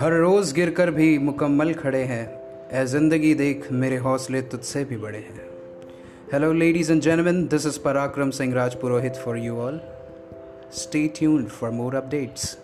हर रोज़ गिर कर भी मुकम्मल खड़े हैं। ए ज़िंदगी देख मेरे हौसले तुझसे भी बड़े हैं। Hello ladies and gentleman this is Parakram Singh Raj Purohit for you all stay tuned for more updates